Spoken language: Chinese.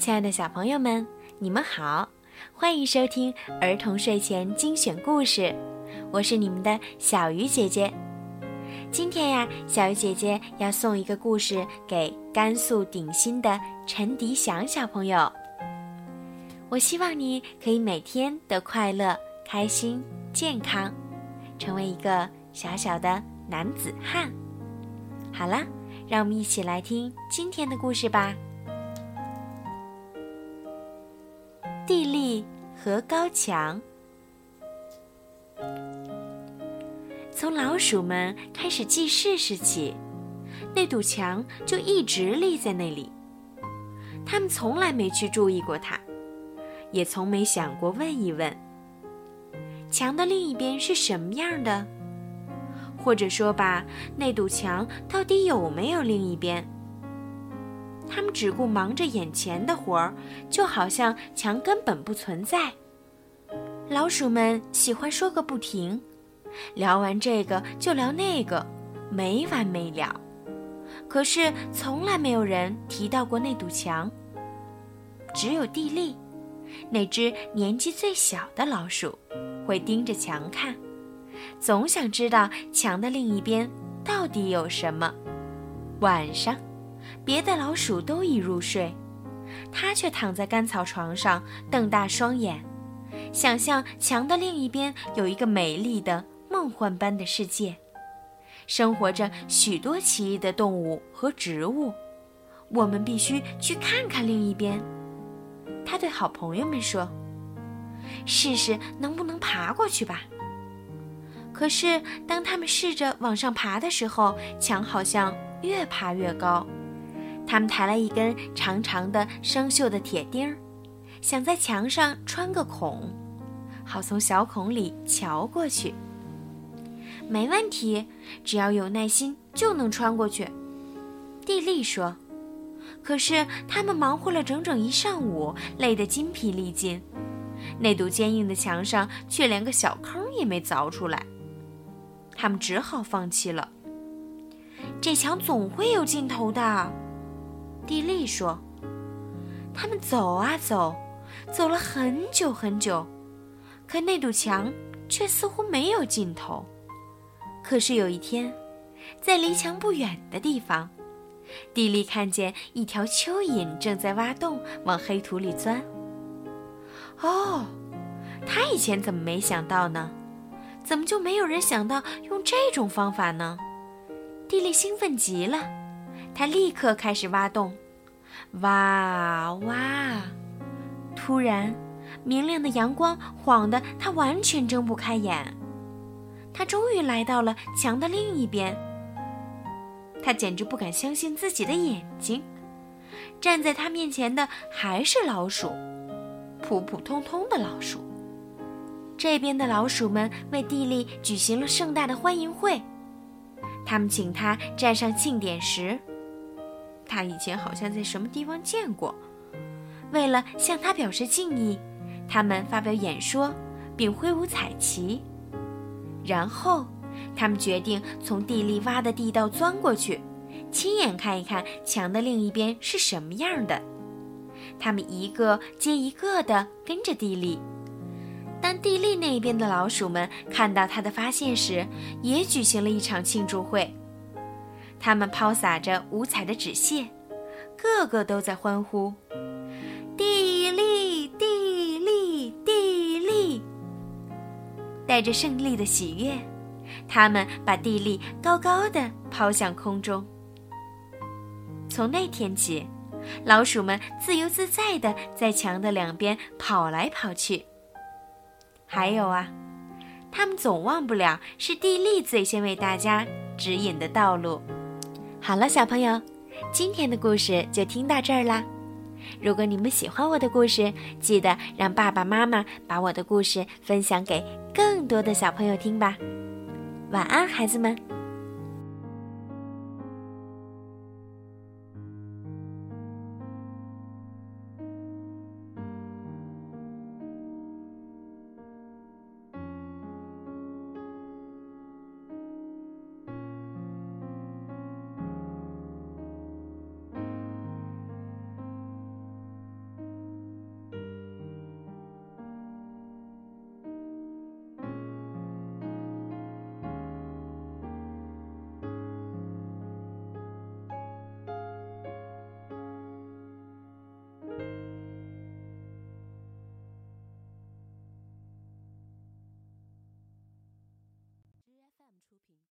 亲爱的小朋友们，你们好，欢迎收听儿童睡前精选故事，我是你们的小鱼姐姐。今天呀，小鱼姐姐要送一个故事给甘肃鼎新的陈迪祥小朋友。我希望你可以每天都快乐、开心、健康，成为一个小小的男子汉。好了，让我们一起来听今天的故事吧。和高墙。从老鼠们开始记事时起，那堵墙就一直立在那里。他们从来没去注意过它，也从没想过问一问：墙的另一边是什么样的？或者说吧，那堵墙到底有没有另一边？他们只顾忙着眼前的活儿，就好像墙根本不存在。老鼠们喜欢说个不停，聊完这个就聊那个，没完没了。可是从来没有人提到过那堵墙。只有地利，那只年纪最小的老鼠，会盯着墙看，总想知道墙的另一边到底有什么。晚上。别的老鼠都已入睡，它却躺在干草床上，瞪大双眼，想象墙的另一边有一个美丽的梦幻般的世界，生活着许多奇异的动物和植物。我们必须去看看另一边。他对好朋友们说：“试试能不能爬过去吧。”可是当他们试着往上爬的时候，墙好像越爬越高。他们抬来一根长长的生锈的铁钉儿，想在墙上穿个孔，好从小孔里瞧过去。没问题，只要有耐心就能穿过去。蒂利说。可是他们忙活了整整一上午，累得筋疲力尽，那堵坚硬的墙上却连个小坑也没凿出来。他们只好放弃了。这墙总会有尽头的。地利说：“他们走啊走，走了很久很久，可那堵墙却似乎没有尽头。可是有一天，在离墙不远的地方，地利看见一条蚯蚓正在挖洞往黑土里钻。哦，他以前怎么没想到呢？怎么就没有人想到用这种方法呢？地利兴奋极了。”他立刻开始挖洞，挖挖。突然，明亮的阳光晃得他完全睁不开眼。他终于来到了墙的另一边。他简直不敢相信自己的眼睛。站在他面前的还是老鼠，普普通通的老鼠。这边的老鼠们为地利举行了盛大的欢迎会。他们请他站上庆典时。他以前好像在什么地方见过。为了向他表示敬意，他们发表演说，并挥舞彩旗。然后，他们决定从地里挖的地道钻过去，亲眼看一看墙的另一边是什么样的。他们一个接一个地跟着地利。当地利那边的老鼠们看到他的发现时，也举行了一场庆祝会。他们抛洒着五彩的纸屑，个个都在欢呼：“地利，地利，地利！”带着胜利的喜悦，他们把地利高高的抛向空中。从那天起，老鼠们自由自在的在墙的两边跑来跑去。还有啊，他们总忘不了是地利最先为大家指引的道路。好了，小朋友，今天的故事就听到这儿啦。如果你们喜欢我的故事，记得让爸爸妈妈把我的故事分享给更多的小朋友听吧。晚安，孩子们。